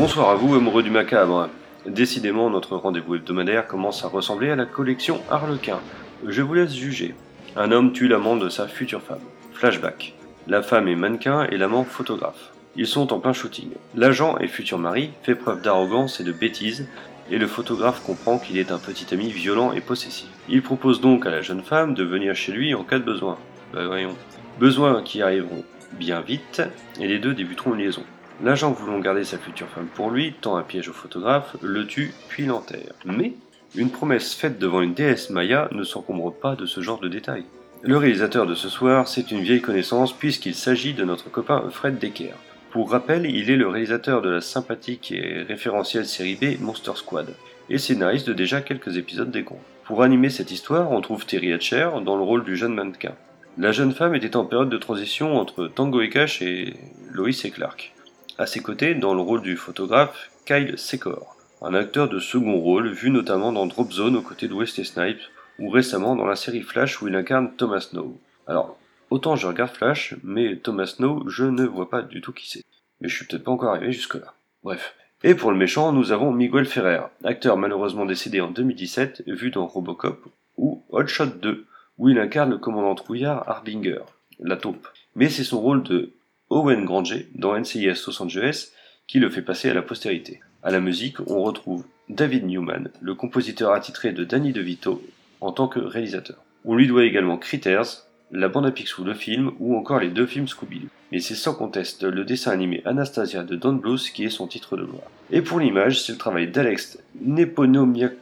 Bonsoir à vous, amoureux du macabre. Décidément, notre rendez-vous hebdomadaire commence à ressembler à la collection Harlequin. Je vous laisse juger. Un homme tue l'amant de sa future femme. Flashback. La femme est mannequin et l'amant photographe. Ils sont en plein shooting. L'agent et futur mari fait preuve d'arrogance et de bêtise, et le photographe comprend qu'il est un petit ami violent et possessif. Il propose donc à la jeune femme de venir chez lui en cas de besoin. Bah voyons. Besoins qui arriveront bien vite, et les deux débuteront une liaison. L'agent voulant garder sa future femme pour lui, tend un piège au photographe, le tue, puis l'enterre. Mais, une promesse faite devant une déesse maya ne s'encombre pas de ce genre de détails. Le réalisateur de ce soir, c'est une vieille connaissance puisqu'il s'agit de notre copain Fred Decker. Pour rappel, il est le réalisateur de la sympathique et référentielle série B Monster Squad, et scénariste de déjà quelques épisodes des contes. Pour animer cette histoire, on trouve Terry Hatcher dans le rôle du jeune mannequin. La jeune femme était en période de transition entre Tango et Cash et Lois et Clark. À ses côtés, dans le rôle du photographe, Kyle Secor, un acteur de second rôle vu notamment dans Drop Zone aux côtés de Wesley Snipes ou récemment dans la série Flash où il incarne Thomas Snow. Alors, autant je regarde Flash, mais Thomas Snow, je ne vois pas du tout qui c'est. Mais je suis peut-être pas encore arrivé jusque-là. Bref. Et pour le méchant, nous avons Miguel Ferrer, acteur malheureusement décédé en 2017, vu dans Robocop ou Hot Shot 2, où il incarne le commandant trouillard Harbinger, la taupe. Mais c'est son rôle de Owen Granger dans NCIS Los Angeles qui le fait passer à la postérité. À la musique, on retrouve David Newman, le compositeur attitré de Danny DeVito en tant que réalisateur. On lui doit également Critters, la bande à Picsou, le film, ou encore les deux films Scooby-Doo. Mais c'est sans conteste le dessin animé Anastasia de Don Bluth qui est son titre de gloire. Et pour l'image, c'est le travail d'Alex Neponomiak...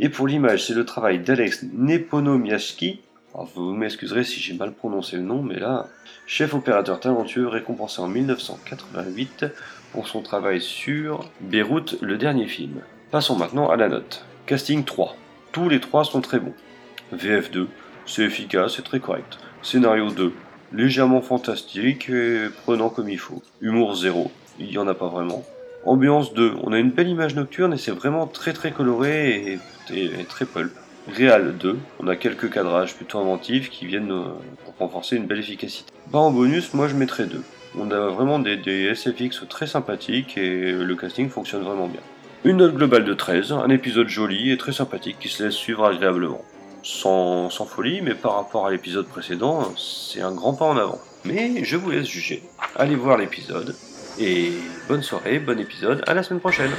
Et pour l'image, c'est le travail d'Alex Neponomiaski vous m'excuserez si j'ai mal prononcé le nom, mais là, chef opérateur talentueux récompensé en 1988 pour son travail sur Beyrouth, le dernier film. Passons maintenant à la note. Casting 3. Tous les trois sont très bons. VF 2, c'est efficace et très correct. Scénario 2, légèrement fantastique et prenant comme il faut. Humour 0, il y en a pas vraiment. Ambiance 2, on a une belle image nocturne et c'est vraiment très très coloré et, et très pulp. Réal 2, on a quelques cadrages plutôt inventifs qui viennent euh, renforcer une belle efficacité. Bah en bonus, moi je mettrais 2. On a vraiment des, SFX très sympathiques et le casting fonctionne vraiment bien. Une note globale de 13, un épisode joli et très sympathique qui se laisse suivre agréablement. Sans folie, mais par rapport à l'épisode précédent, c'est un grand pas en avant. Mais je vous laisse juger. Allez voir l'épisode. Et bonne soirée, bon épisode, à la semaine prochaine.